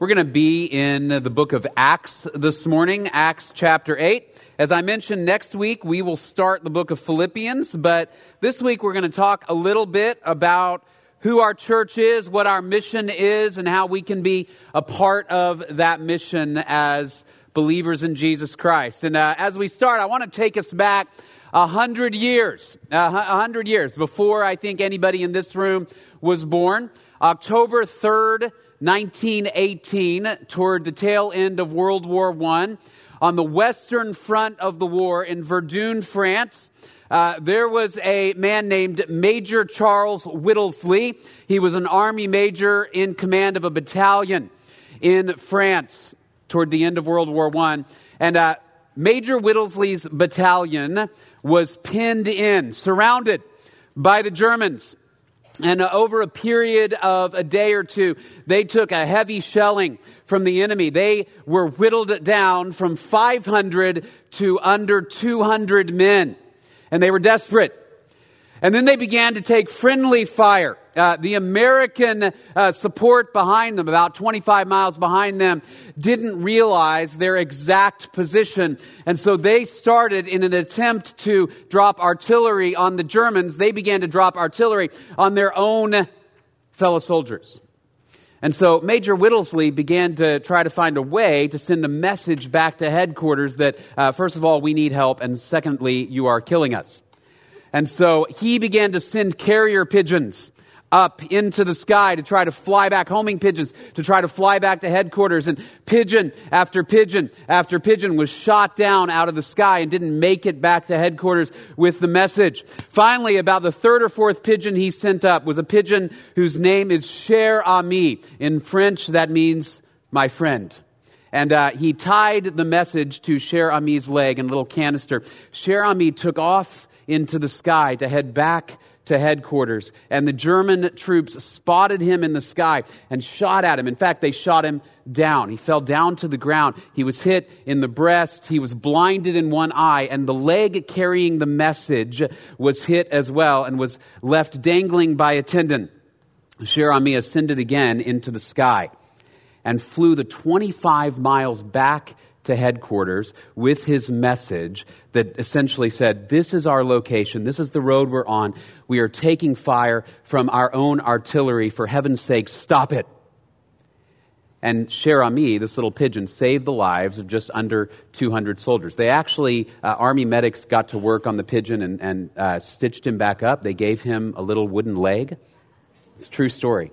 We're going to be in the book of Acts this morning, Acts chapter 8. As I mentioned, next week we will start the book of Philippians, but this week we're going to talk a little bit about who our church is, what our mission is, and how we can be a part of that mission as believers in Jesus Christ. And uh, as we start, I want to take us back a hundred years, a hundred years before I think anybody in this room was born. October 3rd, 1918, toward the tail end of World War I, on the western front of the war in Verdun, France, uh, there was a man named Major Charles Whittlesey. He was an army major in command of a battalion in France toward the end of World War I. And uh, Major Whittlesey's battalion was pinned in, surrounded by the Germans. And over a period of a day or two, they took a heavy shelling from the enemy. They were whittled down from 500 to under 200 men. And they were desperate. And then they began to take friendly fire. Uh, the American uh, support behind them, about 25 miles behind them, didn't realize their exact position. And so they started in an attempt to drop artillery on the Germans. They began to drop artillery on their own fellow soldiers. And so Major Whittlesey began to try to find a way to send a message back to headquarters that, uh, first of all, we need help, and secondly, you are killing us. And so he began to send carrier pigeons up into the sky to try to fly back, homing pigeons to try to fly back to headquarters. And pigeon after pigeon after pigeon was shot down out of the sky and didn't make it back to headquarters with the message. Finally, about the third or fourth pigeon he sent up was a pigeon whose name is Cher Ami. In French, that means my friend. And uh, he tied the message to Cher Ami's leg in a little canister. Cher Ami took off into the sky to head back to headquarters. And the German troops spotted him in the sky and shot at him. In fact, they shot him down. He fell down to the ground. He was hit in the breast. He was blinded in one eye. And the leg carrying the message was hit as well and was left dangling by a tendon. Cher Ami ascended again into the sky and flew the 25 miles back to headquarters with his message that essentially said, This is our location. This is the road we're on. We are taking fire from our own artillery. For heaven's sake, stop it. And Cher Ami, this little pigeon, saved the lives of just under 200 soldiers. They actually, uh, Army medics got to work on the pigeon and, and uh, stitched him back up. They gave him a little wooden leg. It's a true story.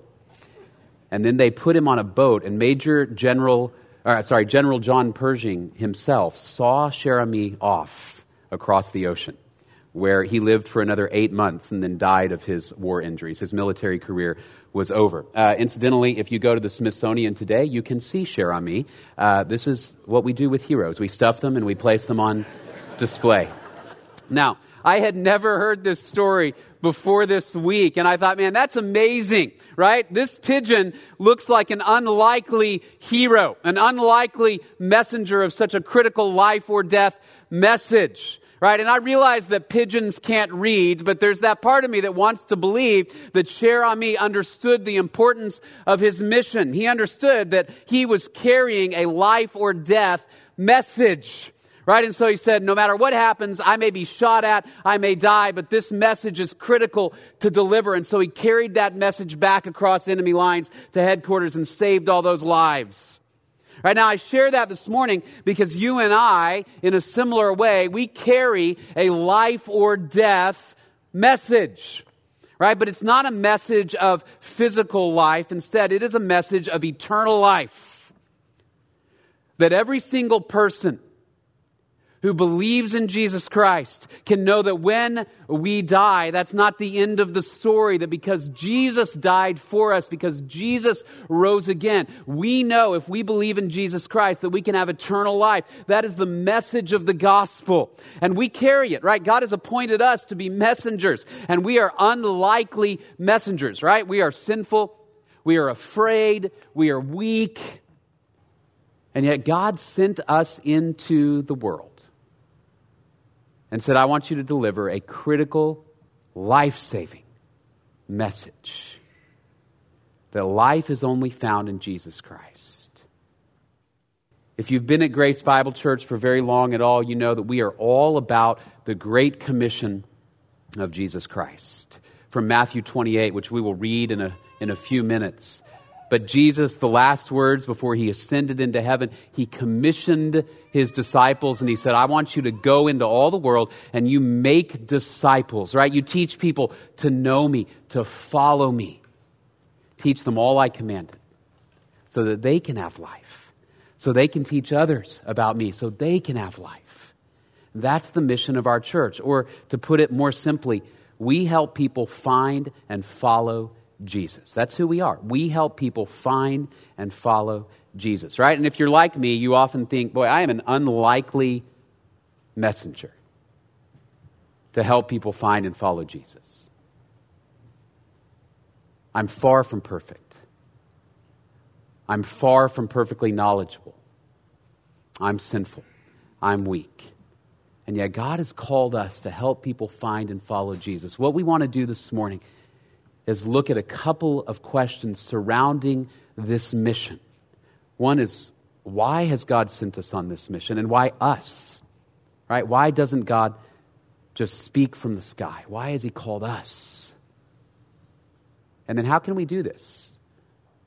And then they put him on a boat, and Major General uh, sorry, General John Pershing himself saw Cher Ami off across the ocean, where he lived for another eight months and then died of his war injuries. His military career was over. Uh, incidentally, if you go to the Smithsonian today, you can see Cher Ami. Uh, this is what we do with heroes. We stuff them and we place them on display. Now, I had never heard this story before this week. And I thought, man, that's amazing, right? This pigeon looks like an unlikely hero, an unlikely messenger of such a critical life or death message. Right? And I realize that pigeons can't read, but there's that part of me that wants to believe that Cher Ami understood the importance of his mission. He understood that he was carrying a life or death message. Right? And so he said, no matter what happens, I may be shot at, I may die, but this message is critical to deliver. And so he carried that message back across enemy lines to headquarters and saved all those lives. Right now, I share that this morning because you and I, in a similar way, we carry a life or death message. Right? But it's not a message of physical life. Instead, it is a message of eternal life. That every single person who believes in Jesus Christ can know that when we die, that's not the end of the story, that because Jesus died for us, because Jesus rose again, we know if we believe in Jesus Christ that we can have eternal life. That is the message of the gospel. And we carry it, right? God has appointed us to be messengers, and we are unlikely messengers, right? We are sinful, we are afraid, we are weak, and yet God sent us into the world and said, I want you to deliver a critical, life saving message that life is only found in Jesus Christ. If you've been at Grace Bible Church for very long at all, you know that we are all about the Great Commission of Jesus Christ. From Matthew 28, which we will read in a, in a few minutes. But Jesus, the last words before he ascended into heaven, he commissioned his disciples and he said, I want you to go into all the world and you make disciples, right? You teach people to know me, to follow me. Teach them all I commanded so that they can have life, so they can teach others about me, so they can have life. That's the mission of our church. Or to put it more simply, we help people find and follow Jesus. That's who we are. We help people find and follow Jesus, right? And if you're like me, you often think, boy, I am an unlikely messenger to help people find and follow Jesus. I'm far from perfect. I'm far from perfectly knowledgeable. I'm sinful. I'm weak. And yet, God has called us to help people find and follow Jesus. What we want to do this morning is look at a couple of questions surrounding this mission. One is, why has God sent us on this mission and why us? Right? Why doesn't God just speak from the sky? Why has He called us? And then how can we do this?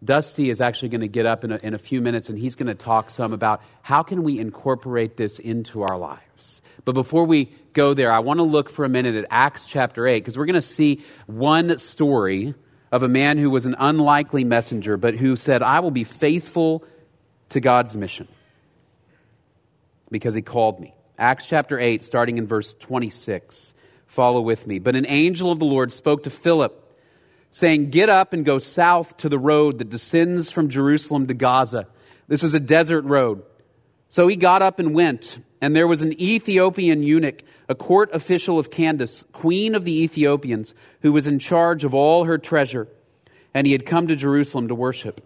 Dusty is actually going to get up in a, in a few minutes and he's going to talk some about how can we incorporate this into our lives. But before we go there, I want to look for a minute at Acts chapter 8 because we're going to see one story of a man who was an unlikely messenger, but who said, I will be faithful to God's mission because he called me. Acts chapter 8, starting in verse 26. Follow with me. But an angel of the Lord spoke to Philip, saying, Get up and go south to the road that descends from Jerusalem to Gaza. This is a desert road. So he got up and went. And there was an Ethiopian eunuch, a court official of Candace, queen of the Ethiopians, who was in charge of all her treasure. And he had come to Jerusalem to worship.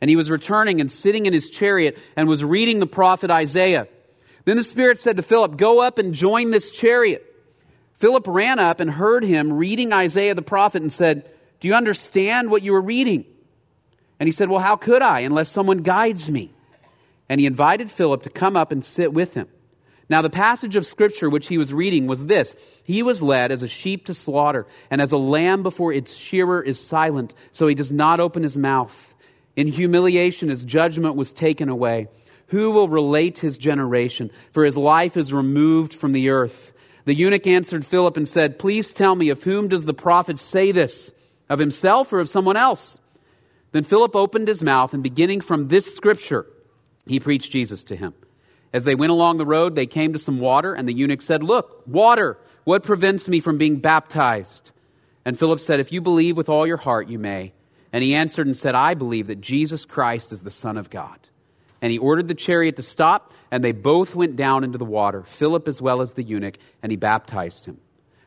And he was returning and sitting in his chariot and was reading the prophet Isaiah. Then the Spirit said to Philip, Go up and join this chariot. Philip ran up and heard him reading Isaiah the prophet and said, Do you understand what you were reading? And he said, Well, how could I unless someone guides me? And he invited Philip to come up and sit with him. Now, the passage of scripture which he was reading was this He was led as a sheep to slaughter, and as a lamb before its shearer is silent, so he does not open his mouth. In humiliation, his judgment was taken away. Who will relate his generation? For his life is removed from the earth. The eunuch answered Philip and said, Please tell me, of whom does the prophet say this? Of himself or of someone else? Then Philip opened his mouth, and beginning from this scripture, he preached Jesus to him. As they went along the road, they came to some water, and the eunuch said, Look, water, what prevents me from being baptized? And Philip said, If you believe with all your heart, you may. And he answered and said, I believe that Jesus Christ is the Son of God. And he ordered the chariot to stop, and they both went down into the water, Philip as well as the eunuch, and he baptized him.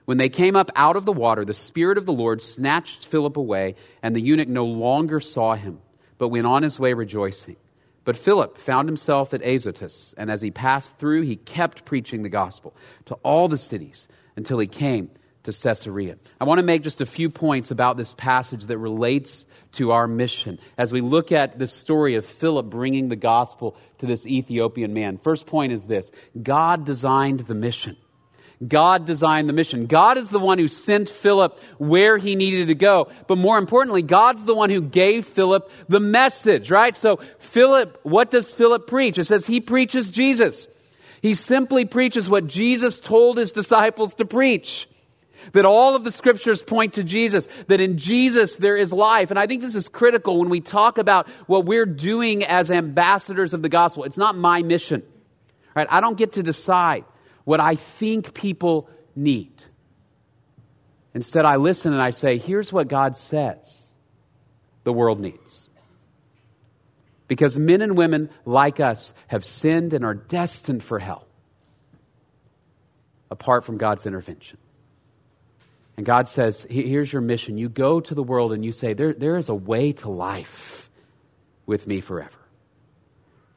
When they came up out of the water, the Spirit of the Lord snatched Philip away, and the eunuch no longer saw him, but went on his way rejoicing. But Philip found himself at Azotus, and as he passed through, he kept preaching the gospel to all the cities until he came to Caesarea. I want to make just a few points about this passage that relates to our mission as we look at the story of Philip bringing the gospel to this Ethiopian man. First point is this God designed the mission. God designed the mission. God is the one who sent Philip where he needed to go. But more importantly, God's the one who gave Philip the message, right? So Philip, what does Philip preach? It says he preaches Jesus. He simply preaches what Jesus told his disciples to preach. That all of the scriptures point to Jesus, that in Jesus there is life. And I think this is critical when we talk about what we're doing as ambassadors of the gospel. It's not my mission, right? I don't get to decide what I think people need. Instead, I listen and I say, here's what God says the world needs. Because men and women like us have sinned and are destined for hell apart from God's intervention. And God says, here's your mission. You go to the world and you say, there, there is a way to life with me forever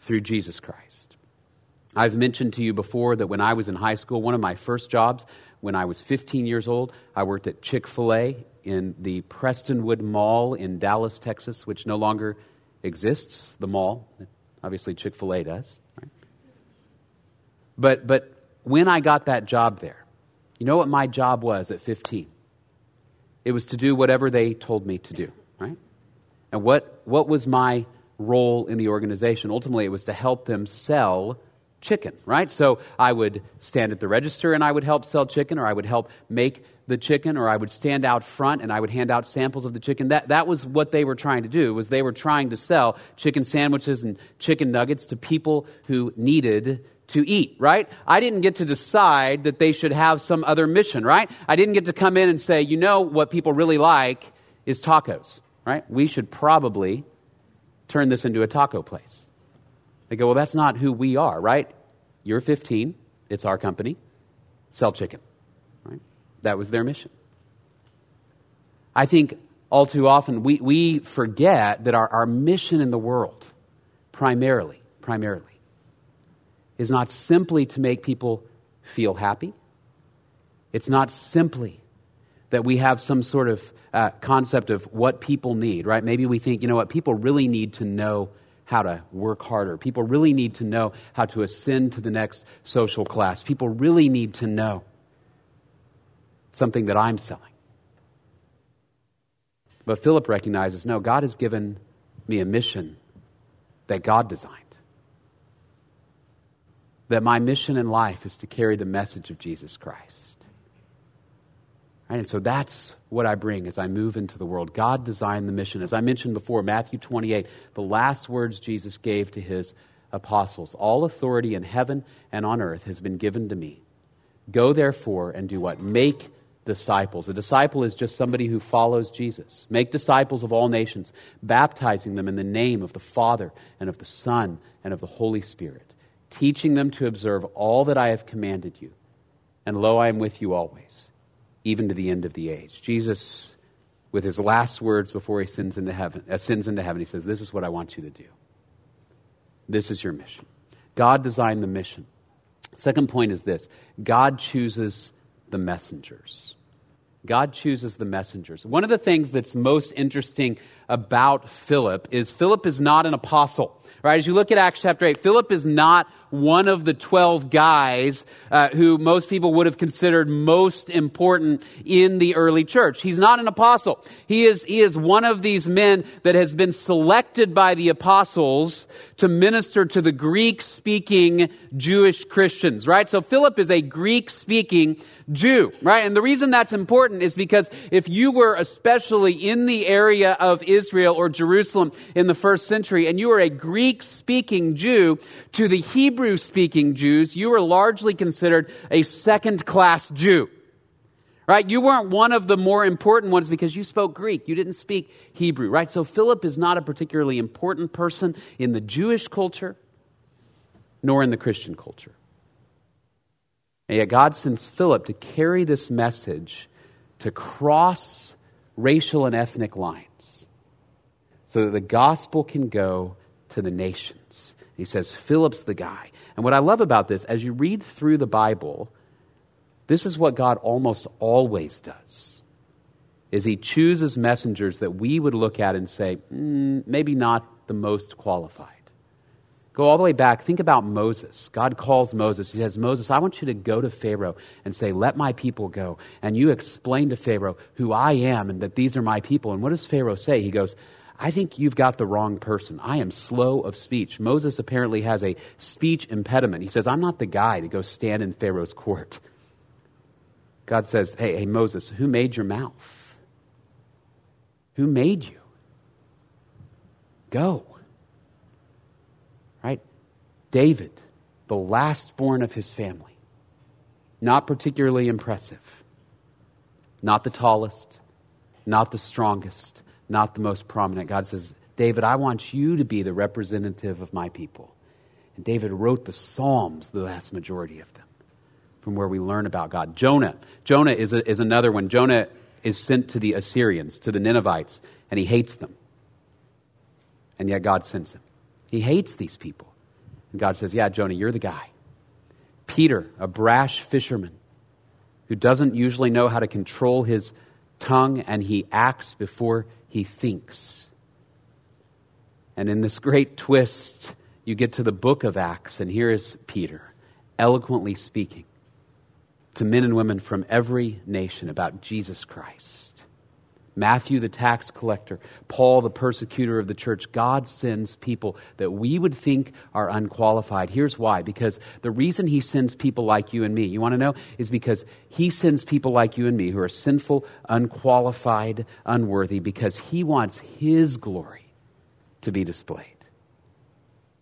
through Jesus Christ. I've mentioned to you before that when I was in high school, one of my first jobs, when I was 15 years old, I worked at Chick fil A in the Prestonwood Mall in Dallas, Texas, which no longer exists, the mall. Obviously, Chick fil A does. Right? But, but when I got that job there, you know what my job was at 15? It was to do whatever they told me to do, right? And what, what was my role in the organization? Ultimately, it was to help them sell chicken, right? So I would stand at the register and I would help sell chicken, or I would help make the chicken, or I would stand out front and I would hand out samples of the chicken. That, that was what they were trying to do, was they were trying to sell chicken sandwiches and chicken nuggets to people who needed to eat, right? I didn't get to decide that they should have some other mission, right? I didn't get to come in and say, you know what people really like is tacos, right? We should probably turn this into a taco place. They go, well, that's not who we are, right? You're 15, it's our company, sell chicken, right? That was their mission. I think all too often we, we forget that our, our mission in the world, primarily, primarily, is not simply to make people feel happy. It's not simply that we have some sort of uh, concept of what people need, right? Maybe we think, you know what, people really need to know how to work harder. People really need to know how to ascend to the next social class. People really need to know something that I'm selling. But Philip recognizes no, God has given me a mission that God designed that my mission in life is to carry the message of Jesus Christ. Right? And so that's what I bring as I move into the world. God designed the mission. As I mentioned before, Matthew 28, the last words Jesus gave to his apostles All authority in heaven and on earth has been given to me. Go therefore and do what? Make disciples. A disciple is just somebody who follows Jesus. Make disciples of all nations, baptizing them in the name of the Father and of the Son and of the Holy Spirit teaching them to observe all that I have commanded you. And lo, I am with you always, even to the end of the age. Jesus, with his last words before he sins into heaven, uh, ascends into heaven, he says, This is what I want you to do. This is your mission. God designed the mission. Second point is this God chooses the messengers. God chooses the messengers. One of the things that's most interesting about Philip is Philip is not an apostle. Right? As you look at Acts chapter 8, Philip is not one of the 12 guys uh, who most people would have considered most important in the early church. He's not an apostle. He is, he is one of these men that has been selected by the apostles to minister to the Greek speaking Jewish Christians, right? So Philip is a Greek speaking Jew, right? And the reason that's important is because if you were especially in the area of Israel or Jerusalem in the first century and you were a Greek speaking Jew to the Hebrew speaking Jews, you were largely considered a second class Jew. Right? You weren't one of the more important ones because you spoke Greek. You didn't speak Hebrew, right? So Philip is not a particularly important person in the Jewish culture nor in the Christian culture. And yet God sends Philip to carry this message to cross racial and ethnic lines so that the gospel can go to the nations. He says, Philip's the guy. And what I love about this, as you read through the Bible, this is what God almost always does. Is he chooses messengers that we would look at and say, mm, maybe not the most qualified. Go all the way back. Think about Moses. God calls Moses. He says, Moses, I want you to go to Pharaoh and say, Let my people go. And you explain to Pharaoh who I am and that these are my people. And what does Pharaoh say? He goes, I think you've got the wrong person. I am slow of speech. Moses apparently has a speech impediment. He says, I'm not the guy to go stand in Pharaoh's court. God says, Hey, hey, Moses, who made your mouth? Who made you? Go. Right? David, the last born of his family, not particularly impressive, not the tallest, not the strongest, not the most prominent. God says, David, I want you to be the representative of my people. And David wrote the Psalms, the vast majority of them from where we learn about God. Jonah. Jonah is, a, is another one. Jonah is sent to the Assyrians, to the Ninevites, and he hates them. And yet God sends him. He hates these people. And God says, Yeah, Jonah, you're the guy. Peter, a brash fisherman who doesn't usually know how to control his tongue, and he acts before he thinks. And in this great twist, you get to the book of Acts, and here is Peter eloquently speaking to men and women from every nation about Jesus Christ. Matthew, the tax collector, Paul, the persecutor of the church. God sends people that we would think are unqualified. Here's why because the reason he sends people like you and me, you want to know, is because he sends people like you and me who are sinful, unqualified, unworthy, because he wants his glory to be displayed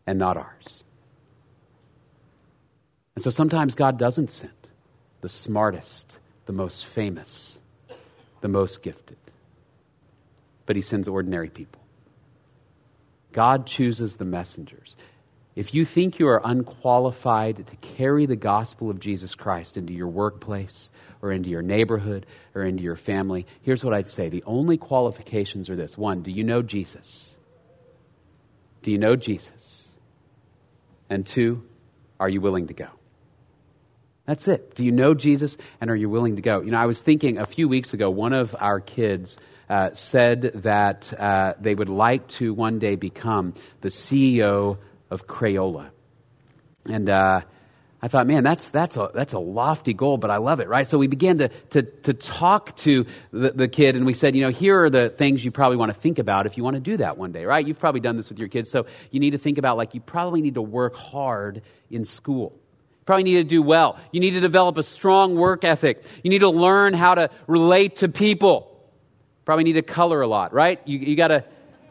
and not ours. And so sometimes God doesn't send the smartest, the most famous, the most gifted but he sends ordinary people. God chooses the messengers. If you think you are unqualified to carry the gospel of Jesus Christ into your workplace or into your neighborhood or into your family, here's what I'd say. The only qualifications are this one, do you know Jesus? Do you know Jesus? And two, are you willing to go? That's it. Do you know Jesus and are you willing to go? You know, I was thinking a few weeks ago, one of our kids uh, said that uh, they would like to one day become the CEO of Crayola. And uh, I thought, man, that's, that's, a, that's a lofty goal, but I love it, right? So we began to, to, to talk to the, the kid, and we said, you know, here are the things you probably want to think about if you want to do that one day, right? You've probably done this with your kids. So you need to think about, like, you probably need to work hard in school. You probably need to do well. You need to develop a strong work ethic. You need to learn how to relate to people. Probably need to color a lot, right? You, you got to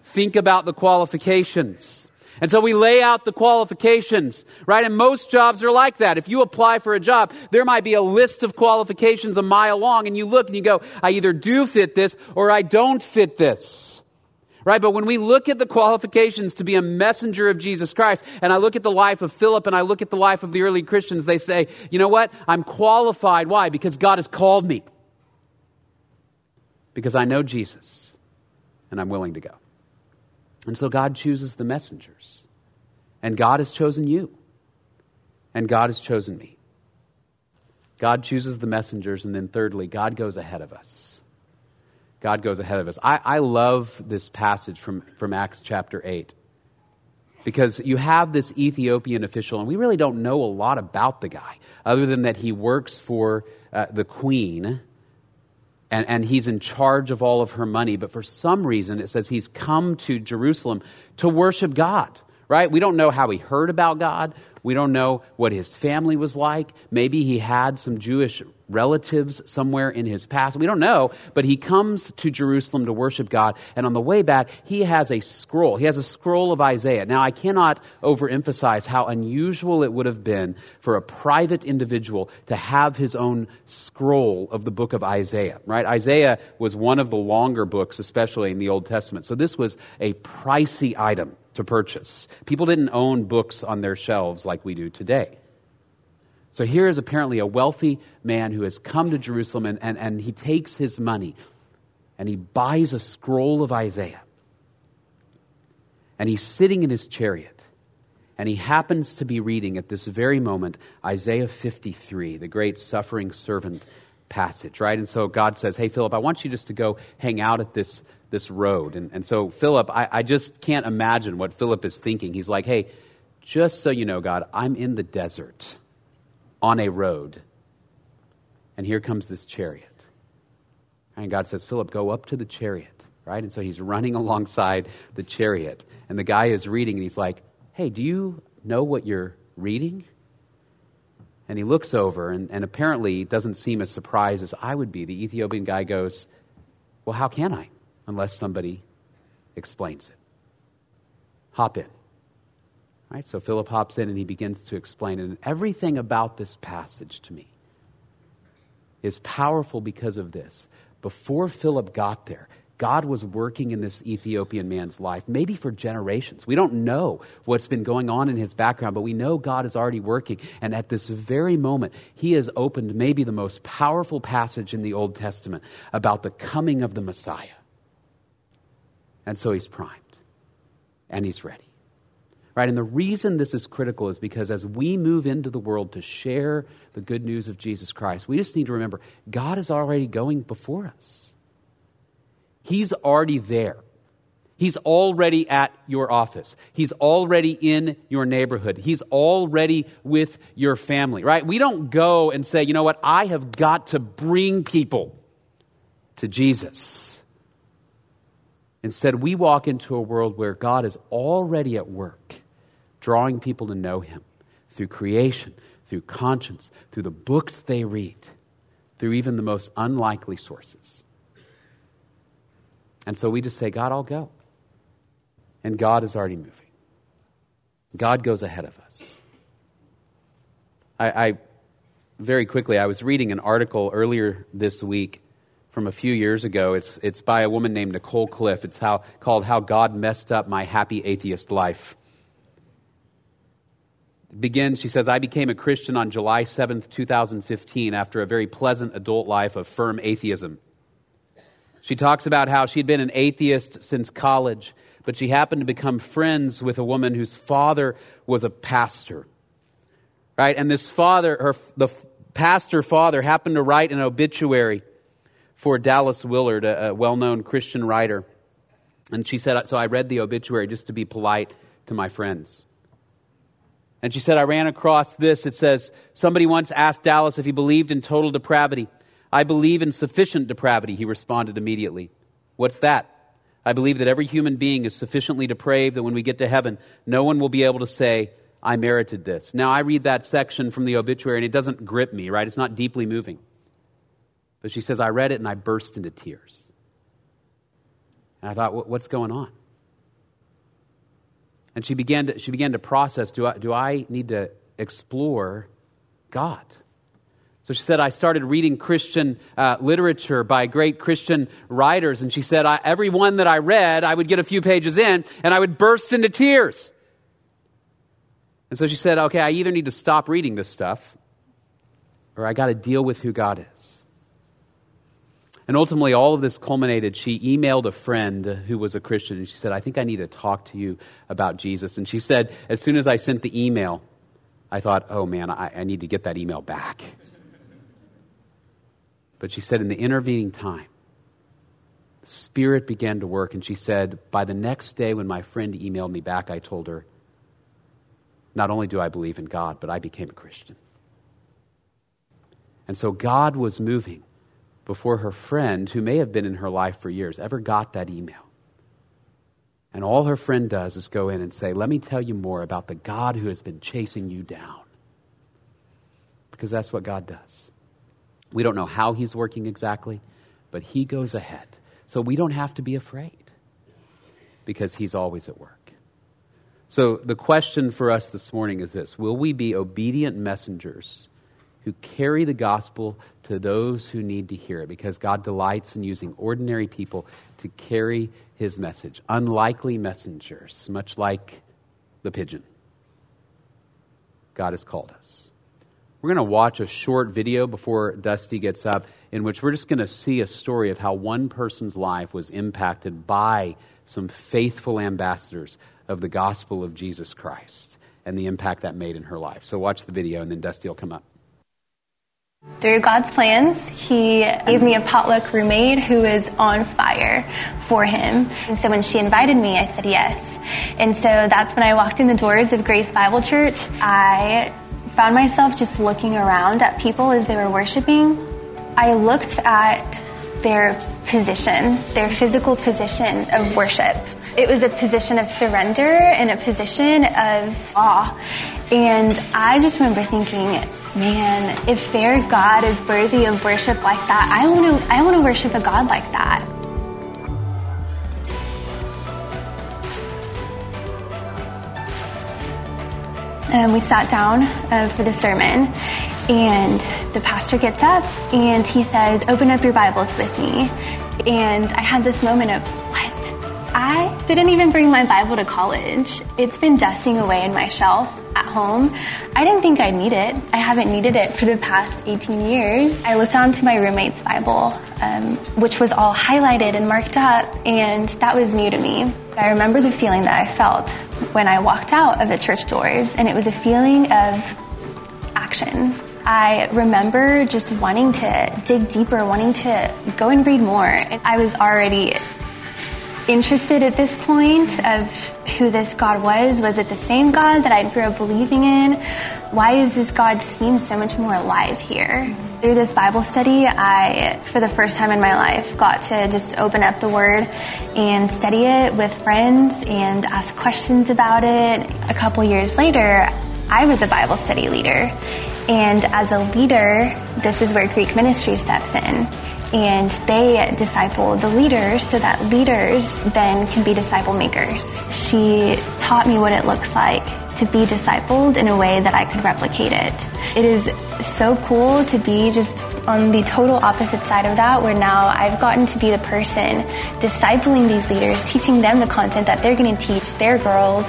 think about the qualifications. And so we lay out the qualifications, right? And most jobs are like that. If you apply for a job, there might be a list of qualifications a mile long, and you look and you go, I either do fit this or I don't fit this. Right? But when we look at the qualifications to be a messenger of Jesus Christ, and I look at the life of Philip and I look at the life of the early Christians, they say, you know what? I'm qualified. Why? Because God has called me because I know Jesus and I'm willing to go. And so God chooses the messengers. And God has chosen you. And God has chosen me. God chooses the messengers. And then, thirdly, God goes ahead of us. God goes ahead of us. I, I love this passage from, from Acts chapter 8 because you have this Ethiopian official, and we really don't know a lot about the guy other than that he works for uh, the queen and, and he's in charge of all of her money. But for some reason, it says he's come to Jerusalem to worship God, right? We don't know how he heard about God. We don't know what his family was like. Maybe he had some Jewish relatives somewhere in his past. We don't know, but he comes to Jerusalem to worship God. And on the way back, he has a scroll. He has a scroll of Isaiah. Now, I cannot overemphasize how unusual it would have been for a private individual to have his own scroll of the book of Isaiah, right? Isaiah was one of the longer books, especially in the Old Testament. So this was a pricey item to purchase. People didn't own books on their shelves like we do today. So here is apparently a wealthy man who has come to Jerusalem and, and, and he takes his money and he buys a scroll of Isaiah. And he's sitting in his chariot and he happens to be reading at this very moment Isaiah 53, the great suffering servant passage, right? And so God says, Hey, Philip, I want you just to go hang out at this this road. And, and so, Philip, I, I just can't imagine what Philip is thinking. He's like, hey, just so you know, God, I'm in the desert on a road, and here comes this chariot. And God says, Philip, go up to the chariot, right? And so he's running alongside the chariot, and the guy is reading, and he's like, hey, do you know what you're reading? And he looks over, and, and apparently doesn't seem as surprised as I would be. The Ethiopian guy goes, Well, how can I? unless somebody explains it. Hop in. Right? So Philip hops in and he begins to explain. And everything about this passage to me is powerful because of this. Before Philip got there, God was working in this Ethiopian man's life, maybe for generations. We don't know what's been going on in his background, but we know God is already working. And at this very moment, he has opened maybe the most powerful passage in the Old Testament about the coming of the Messiah. And so he's primed and he's ready. Right? And the reason this is critical is because as we move into the world to share the good news of Jesus Christ, we just need to remember God is already going before us. He's already there. He's already at your office. He's already in your neighborhood. He's already with your family, right? We don't go and say, you know what, I have got to bring people to Jesus. Instead, we walk into a world where God is already at work, drawing people to know Him through creation, through conscience, through the books they read, through even the most unlikely sources. And so we just say, God, I'll go and God is already moving. God goes ahead of us. I, I, very quickly, I was reading an article earlier this week from a few years ago. It's, it's by a woman named Nicole Cliffe. It's how, called How God Messed Up My Happy Atheist Life. It begins, she says, I became a Christian on July 7th, 2015, after a very pleasant adult life of firm atheism. She talks about how she had been an atheist since college but she happened to become friends with a woman whose father was a pastor. Right? And this father, her, the pastor father, happened to write an obituary for Dallas Willard, a, a well known Christian writer. And she said, So I read the obituary just to be polite to my friends. And she said, I ran across this. It says, Somebody once asked Dallas if he believed in total depravity. I believe in sufficient depravity, he responded immediately. What's that? I believe that every human being is sufficiently depraved that when we get to heaven, no one will be able to say, I merited this. Now, I read that section from the obituary and it doesn't grip me, right? It's not deeply moving. But she says, I read it and I burst into tears. And I thought, what's going on? And she began to, she began to process do I, do I need to explore God? So she said, I started reading Christian uh, literature by great Christian writers. And she said, I, every one that I read, I would get a few pages in and I would burst into tears. And so she said, okay, I either need to stop reading this stuff or I got to deal with who God is. And ultimately, all of this culminated. She emailed a friend who was a Christian and she said, I think I need to talk to you about Jesus. And she said, as soon as I sent the email, I thought, oh man, I, I need to get that email back. But she said, in the intervening time, Spirit began to work. And she said, by the next day, when my friend emailed me back, I told her, not only do I believe in God, but I became a Christian. And so God was moving before her friend, who may have been in her life for years, ever got that email. And all her friend does is go in and say, Let me tell you more about the God who has been chasing you down. Because that's what God does. We don't know how he's working exactly, but he goes ahead. So we don't have to be afraid because he's always at work. So the question for us this morning is this Will we be obedient messengers who carry the gospel to those who need to hear it? Because God delights in using ordinary people to carry his message, unlikely messengers, much like the pigeon. God has called us. We're going to watch a short video before Dusty gets up, in which we're just going to see a story of how one person's life was impacted by some faithful ambassadors of the gospel of Jesus Christ and the impact that made in her life. So watch the video, and then Dusty will come up. Through God's plans, He gave me a potluck roommate who is on fire for Him. And so when she invited me, I said yes. And so that's when I walked in the doors of Grace Bible Church. I found myself just looking around at people as they were worshiping. I looked at their position, their physical position of worship. It was a position of surrender and a position of awe. And I just remember thinking, man, if their God is worthy of worship like that, I want to I want to worship a God like that. and we sat down uh, for the sermon. And the pastor gets up and he says, Open up your Bibles with me. And I had this moment of, What? I didn't even bring my Bible to college. It's been dusting away in my shelf at home. I didn't think I'd need it. I haven't needed it for the past 18 years. I looked onto my roommate's Bible, um, which was all highlighted and marked up, and that was new to me. I remember the feeling that I felt when I walked out of the church doors, and it was a feeling of action. I remember just wanting to dig deeper, wanting to go and read more. I was already interested at this point of who this God was. Was it the same God that I grew up believing in? Why is this God seem so much more alive here? Through this Bible study, I, for the first time in my life, got to just open up the Word and study it with friends and ask questions about it. A couple years later, I was a Bible study leader. And as a leader, this is where Greek Ministry steps in and they disciple the leaders so that leaders then can be disciple makers. She taught me what it looks like to be discipled in a way that I could replicate it. It is so cool to be just on the total opposite side of that, where now I've gotten to be the person discipling these leaders, teaching them the content that they're going to teach their girls.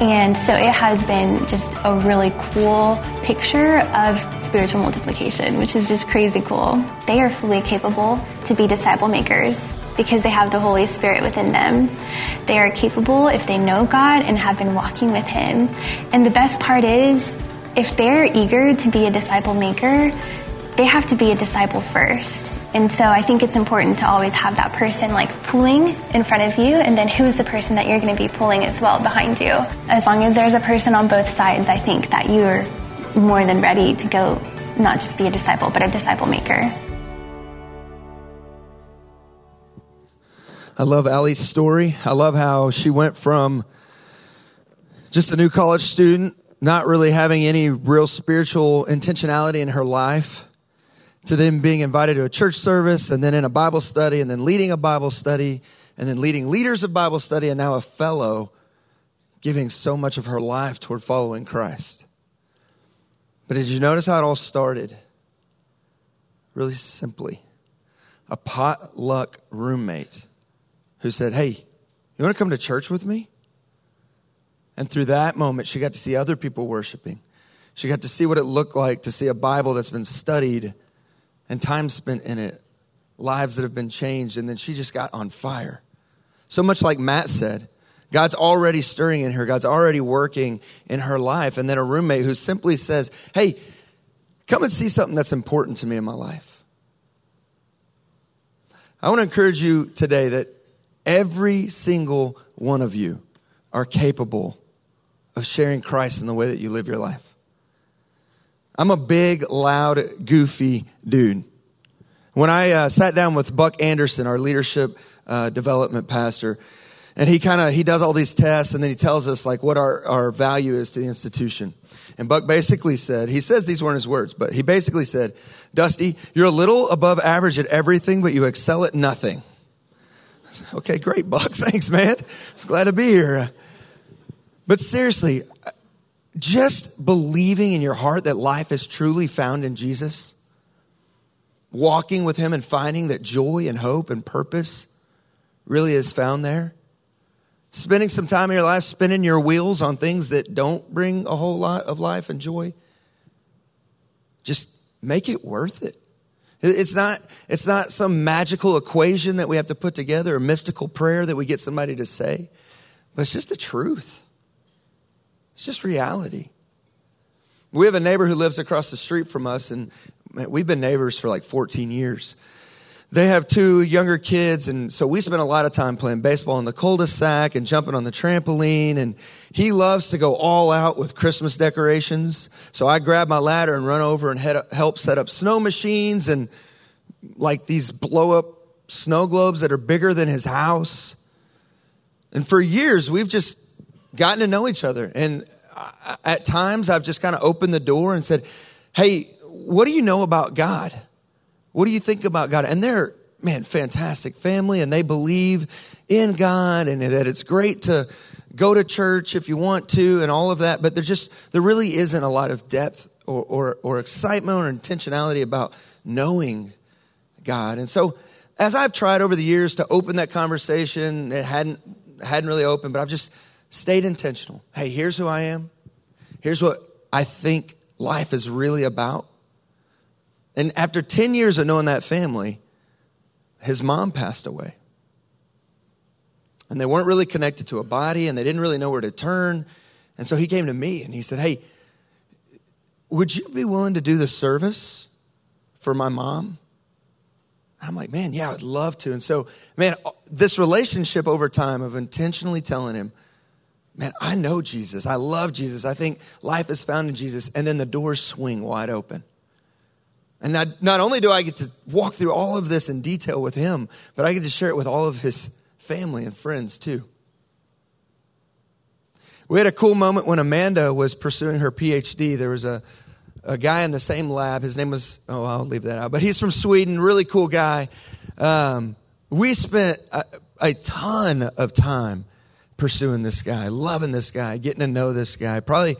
And so it has been just a really cool picture of spiritual multiplication, which is just crazy cool. They are fully capable to be disciple makers because they have the Holy Spirit within them. They are capable if they know God and have been walking with Him. And the best part is, if they're eager to be a disciple maker, they have to be a disciple first. And so I think it's important to always have that person like pulling in front of you, and then who's the person that you're going to be pulling as well behind you. As long as there's a person on both sides, I think that you're more than ready to go not just be a disciple, but a disciple maker. I love Allie's story. I love how she went from just a new college student, not really having any real spiritual intentionality in her life, to then being invited to a church service and then in a Bible study and then leading a Bible study and then leading leaders of Bible study and now a fellow giving so much of her life toward following Christ. But did you notice how it all started? Really simply. A potluck roommate who said, Hey, you want to come to church with me? And through that moment, she got to see other people worshiping. She got to see what it looked like to see a Bible that's been studied and time spent in it, lives that have been changed. And then she just got on fire. So much like Matt said, God's already stirring in her. God's already working in her life. And then a roommate who simply says, Hey, come and see something that's important to me in my life. I want to encourage you today that every single one of you are capable of sharing Christ in the way that you live your life. I'm a big, loud, goofy dude. When I uh, sat down with Buck Anderson, our leadership uh, development pastor, and he kind of he does all these tests and then he tells us like what our, our value is to the institution. And buck basically said he says these weren't his words but he basically said dusty you're a little above average at everything but you excel at nothing. Okay great buck. Thanks man. Glad to be here. But seriously just believing in your heart that life is truly found in jesus walking with him and finding that joy and hope and purpose really is found there spending some time in your life spinning your wheels on things that don't bring a whole lot of life and joy, just make it worth it. It's not, it's not some magical equation that we have to put together, a mystical prayer that we get somebody to say, but it's just the truth. It's just reality. We have a neighbor who lives across the street from us, and we've been neighbors for like 14 years. They have two younger kids and so we spend a lot of time playing baseball in the cul-de-sac and jumping on the trampoline and he loves to go all out with christmas decorations. So i grab my ladder and run over and head, help set up snow machines and like these blow up snow globes that are bigger than his house. And for years we've just gotten to know each other and at times i've just kind of opened the door and said hey what do you know about god what do you think about God? And they're, man, fantastic family and they believe in God and that it's great to go to church if you want to and all of that. But there just, there really isn't a lot of depth or, or, or excitement or intentionality about knowing God. And so as I've tried over the years to open that conversation, it hadn't, hadn't really opened, but I've just stayed intentional. Hey, here's who I am. Here's what I think life is really about. And after 10 years of knowing that family, his mom passed away. And they weren't really connected to a body and they didn't really know where to turn. And so he came to me and he said, Hey, would you be willing to do the service for my mom? I'm like, man, yeah, I'd love to. And so, man, this relationship over time of intentionally telling him, man, I know Jesus. I love Jesus. I think life is found in Jesus. And then the doors swing wide open. And not, not only do I get to walk through all of this in detail with him, but I get to share it with all of his family and friends too. We had a cool moment when Amanda was pursuing her PhD. There was a, a guy in the same lab. His name was, oh, I'll leave that out, but he's from Sweden, really cool guy. Um, we spent a, a ton of time pursuing this guy, loving this guy, getting to know this guy. Probably,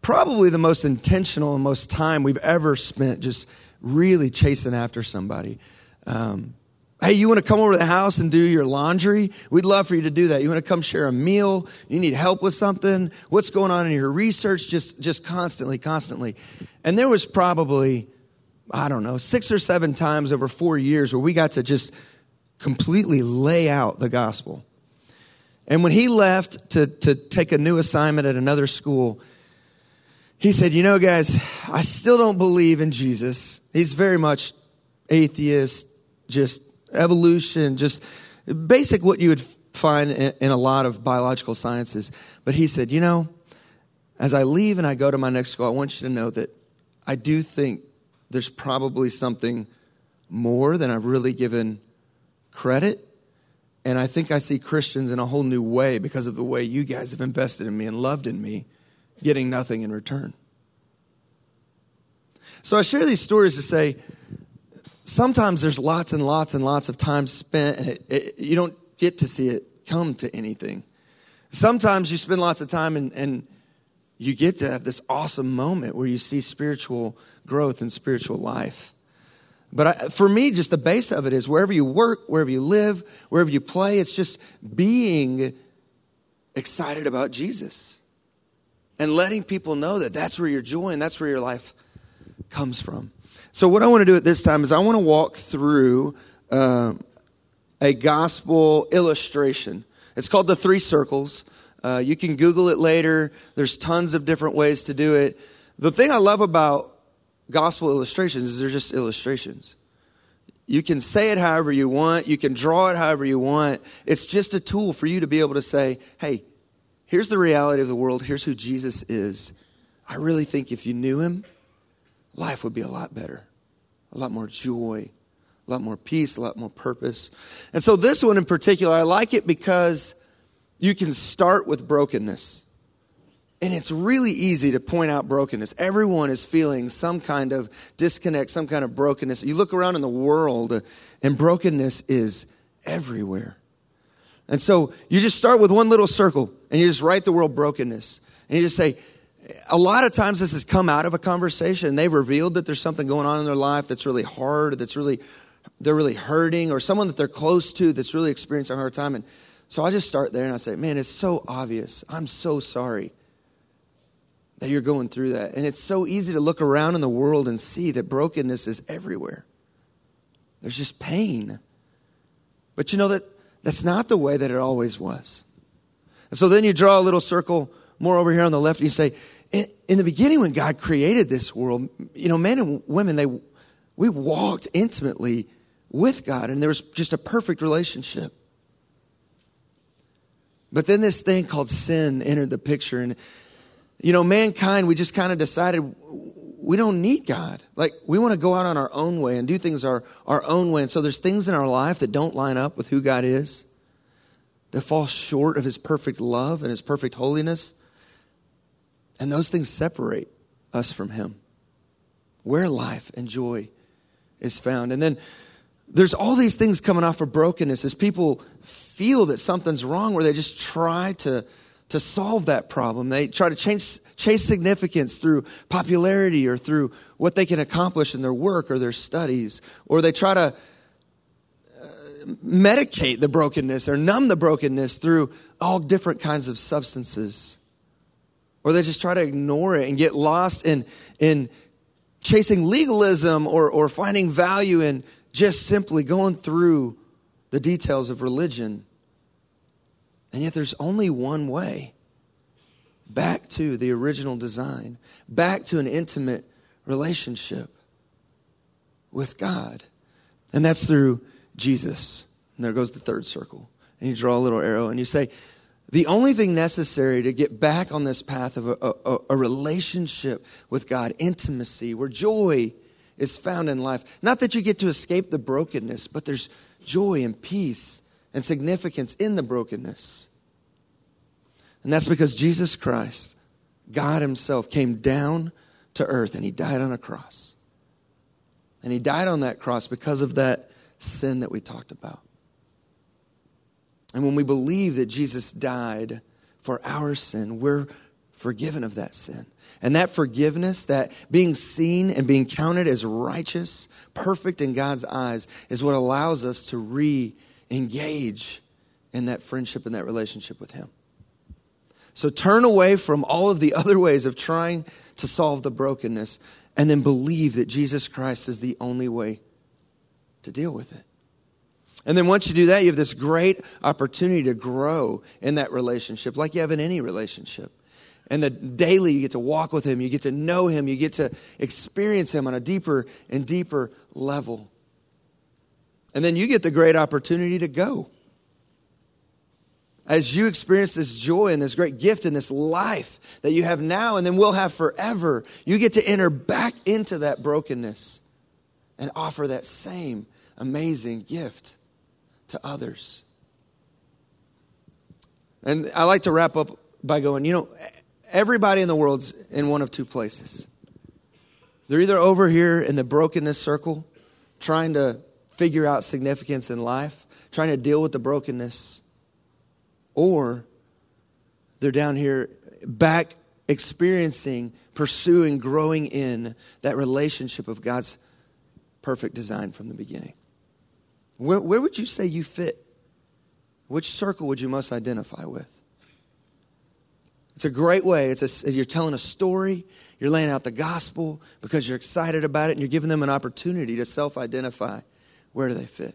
probably the most intentional and most time we've ever spent just really chasing after somebody. Um, hey, you want to come over to the house and do your laundry? We'd love for you to do that. You want to come share a meal? You need help with something? What's going on in your research? Just, just constantly, constantly. And there was probably, I don't know, six or seven times over four years where we got to just completely lay out the gospel. And when he left to, to take a new assignment at another school, he said, You know, guys, I still don't believe in Jesus. He's very much atheist, just evolution, just basic what you would find in, in a lot of biological sciences. But he said, you know, as I leave and I go to my next school, I want you to know that I do think there's probably something more than I've really given credit. And I think I see Christians in a whole new way because of the way you guys have invested in me and loved in me, getting nothing in return. So I share these stories to say sometimes there's lots and lots and lots of time spent, and it, it, you don't get to see it come to anything. Sometimes you spend lots of time and, and you get to have this awesome moment where you see spiritual growth and spiritual life. But I, for me, just the base of it is wherever you work, wherever you live, wherever you play, it's just being excited about Jesus and letting people know that that's where your joy and that's where your life comes from. So, what I want to do at this time is I want to walk through uh, a gospel illustration. It's called the Three Circles. Uh, you can Google it later. There's tons of different ways to do it. The thing I love about gospel illustrations is they're just illustrations. You can say it however you want, you can draw it however you want. It's just a tool for you to be able to say, hey, here's the reality of the world, here's who Jesus is. I really think if you knew him, life would be a lot better, a lot more joy, a lot more peace, a lot more purpose. And so, this one in particular, I like it because you can start with brokenness. And it's really easy to point out brokenness. Everyone is feeling some kind of disconnect, some kind of brokenness. You look around in the world, and brokenness is everywhere. And so you just start with one little circle and you just write the word brokenness. And you just say, a lot of times this has come out of a conversation. They've revealed that there's something going on in their life that's really hard, that's really, they're really hurting, or someone that they're close to that's really experiencing a hard time. And so I just start there and I say, man, it's so obvious. I'm so sorry that you're going through that. And it's so easy to look around in the world and see that brokenness is everywhere. There's just pain. But you know that that's not the way that it always was. And so then you draw a little circle more over here on the left and you say, in the beginning when God created this world, you know, men and women, they, we walked intimately with God and there was just a perfect relationship. But then this thing called sin entered the picture and, you know, mankind, we just kind of decided we don't need God. Like, we want to go out on our own way and do things our, our own way. And so there's things in our life that don't line up with who God is, that fall short of his perfect love and his perfect holiness. And those things separate us from Him. Where life and joy is found. And then there's all these things coming off of brokenness as people feel that something's wrong where they just try to, to solve that problem. They try to change, chase significance through popularity or through what they can accomplish in their work or their studies. Or they try to uh, medicate the brokenness or numb the brokenness through all different kinds of substances or they just try to ignore it and get lost in, in chasing legalism or, or finding value in just simply going through the details of religion. And yet there's only one way back to the original design, back to an intimate relationship with God. And that's through Jesus. And there goes the third circle. And you draw a little arrow and you say, the only thing necessary to get back on this path of a, a, a, relationship with God, intimacy, where joy is found in life. Not that you get to escape the brokenness, but there's joy and peace and significance in the brokenness. And that's because Jesus Christ, God Himself, came down to earth and He died on a cross. And He died on that cross because of that sin that we talked about. And when we believe that Jesus died for our sin, we're forgiven of that sin. And that forgiveness, that being seen and being counted as righteous, perfect in God's eyes, is what allows us to re engage in that friendship and that relationship with Him. So turn away from all of the other ways of trying to solve the brokenness and then believe that Jesus Christ is the only way to deal with it. And then once you do that, you have this great opportunity to grow in that relationship, like you have in any relationship. And the daily you get to walk with him, you get to know him, you get to experience him on a deeper and deeper level. And then you get the great opportunity to go. As you experience this joy and this great gift and this life that you have now and then will have forever, you get to enter back into that brokenness and offer that same amazing gift to others. And I like to wrap up by going, you know, everybody in the world's in one of two places. They're either over here in the brokenness circle, trying to figure out significance in life, trying to deal with the brokenness, or they're down here back experiencing, pursuing, growing in that relationship of God's perfect design from the beginning. Where, where would you say you fit? Which circle would you most identify with? It's a great way. It's a, you're telling a story, you're laying out the gospel because you're excited about it, and you're giving them an opportunity to self identify where do they fit.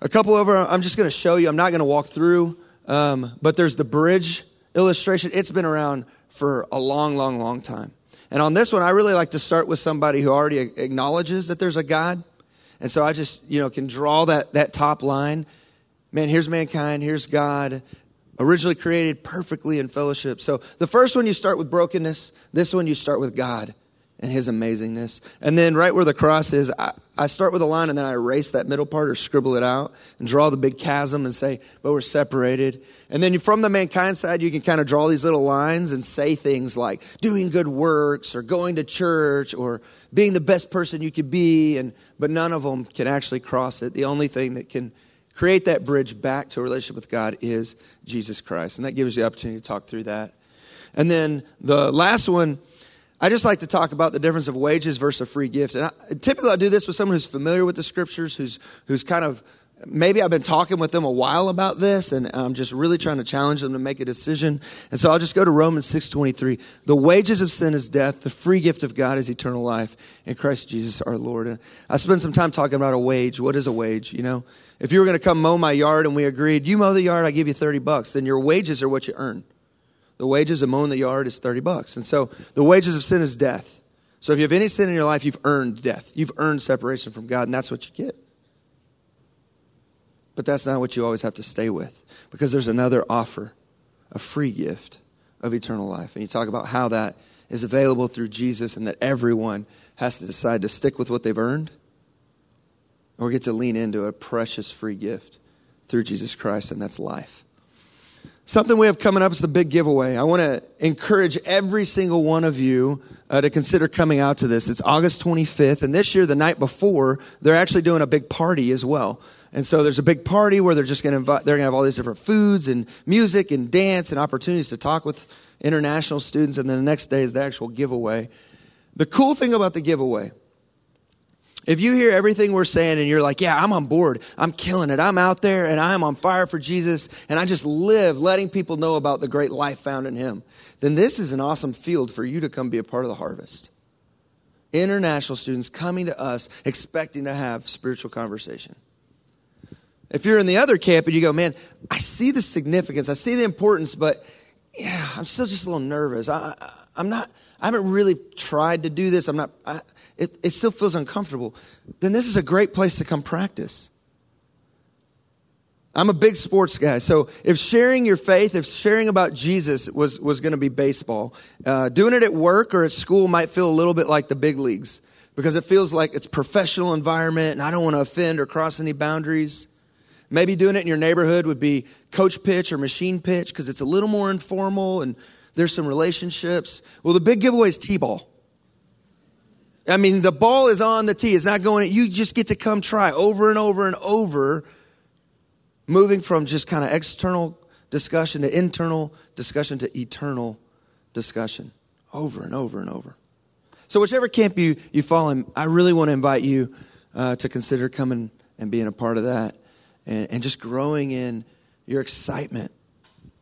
A couple over, I'm just going to show you. I'm not going to walk through, um, but there's the bridge illustration. It's been around for a long, long, long time. And on this one, I really like to start with somebody who already acknowledges that there's a God and so I just, you know, can draw that, that top line. Man, here's mankind, here's God, originally created perfectly in fellowship. So the first one you start with brokenness, this one you start with God and his amazingness. And then right where the cross is, I, I, start with a line and then I erase that middle part or scribble it out and draw the big chasm and say, but we're separated. And then from the mankind side, you can kind of draw these little lines and say things like doing good works or going to church or being the best person you could be. And, but none of them can actually cross it. The only thing that can create that bridge back to a relationship with God is Jesus Christ. And that gives you the opportunity to talk through that. And then the last one, I just like to talk about the difference of wages versus a free gift. And I, typically I do this with someone who's familiar with the scriptures, who's, who's kind of, maybe I've been talking with them a while about this and I'm just really trying to challenge them to make a decision. And so I'll just go to Romans 6.23. The wages of sin is death. The free gift of God is eternal life in Christ Jesus our Lord. And I spent some time talking about a wage. What is a wage? You know, if you were going to come mow my yard and we agreed, you mow the yard, I give you 30 bucks, then your wages are what you earn. The wages of mowing the yard is 30 bucks. And so the wages of sin is death. So if you have any sin in your life, you've earned death. You've earned separation from God, and that's what you get. But that's not what you always have to stay with because there's another offer, a free gift of eternal life. And you talk about how that is available through Jesus and that everyone has to decide to stick with what they've earned or get to lean into a precious free gift through Jesus Christ, and that's life. Something we have coming up is the big giveaway. I want to encourage every single one of you uh, to consider coming out to this. It's August 25th, and this year, the night before, they're actually doing a big party as well. And so there's a big party where they're just going to invite, they're going to have all these different foods and music and dance and opportunities to talk with international students. And then the next day is the actual giveaway. The cool thing about the giveaway if you hear everything we're saying and you're like, yeah, I'm on board, I'm killing it, I'm out there and I'm on fire for Jesus and I just live letting people know about the great life found in Him, then this is an awesome field for you to come be a part of the harvest. International students coming to us expecting to have spiritual conversation. If you're in the other camp and you go, man, I see the significance, I see the importance, but yeah, I'm still just a little nervous. I, I'm not, I haven't really tried to do this. I'm not, I, it, it still feels uncomfortable. Then this is a great place to come practice. I'm a big sports guy. So if sharing your faith, if sharing about Jesus was, was going to be baseball, uh, doing it at work or at school might feel a little bit like the big leagues because it feels like it's professional environment and I don't want to offend or cross any boundaries. Maybe doing it in your neighborhood would be coach pitch or machine pitch because it's a little more informal and there's some relationships. Well, the big giveaway is T-ball. I mean, the ball is on the tee. It's not going, you just get to come try over and over and over moving from just kind of external discussion to internal discussion to eternal discussion over and over and over. So, whichever camp you, you fall in, I really want to invite you uh, to consider coming and being a part of that and, and just growing in your excitement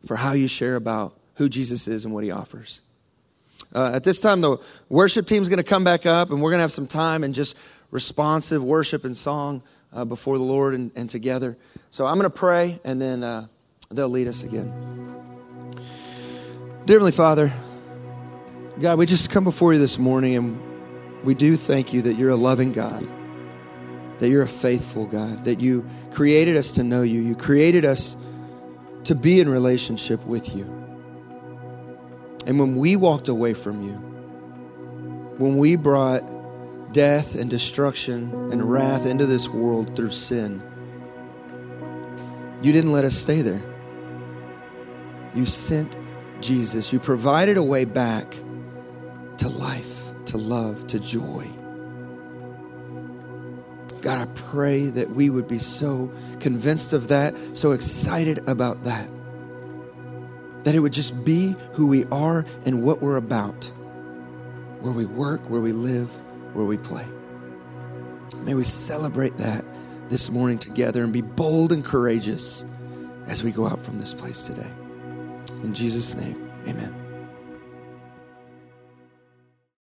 for how you share about who Jesus is and what he offers. Uh, at this time, the worship team is going to come back up, and we're going to have some time and just responsive worship and song uh, before the Lord and, and, together. So I'm going to pray, and then uh, they'll lead us again. Dear Heavenly Father, God, we just come before you this morning, and we do thank you that you're a loving God, that you're a faithful God, that you created us to know you, you created us to be in relationship with you. And when we walked away from you, when we brought death and destruction and wrath into this world through sin, you didn't let us stay there. You sent Jesus. You provided a way back to life, to love, to joy. God, I pray that we would be so convinced of that, so excited about that, that it would just be who we are and what we're about, where we work, where we live, where we play. May we celebrate that this morning together and be bold and courageous as we go out from this place today. In Jesus' name, amen.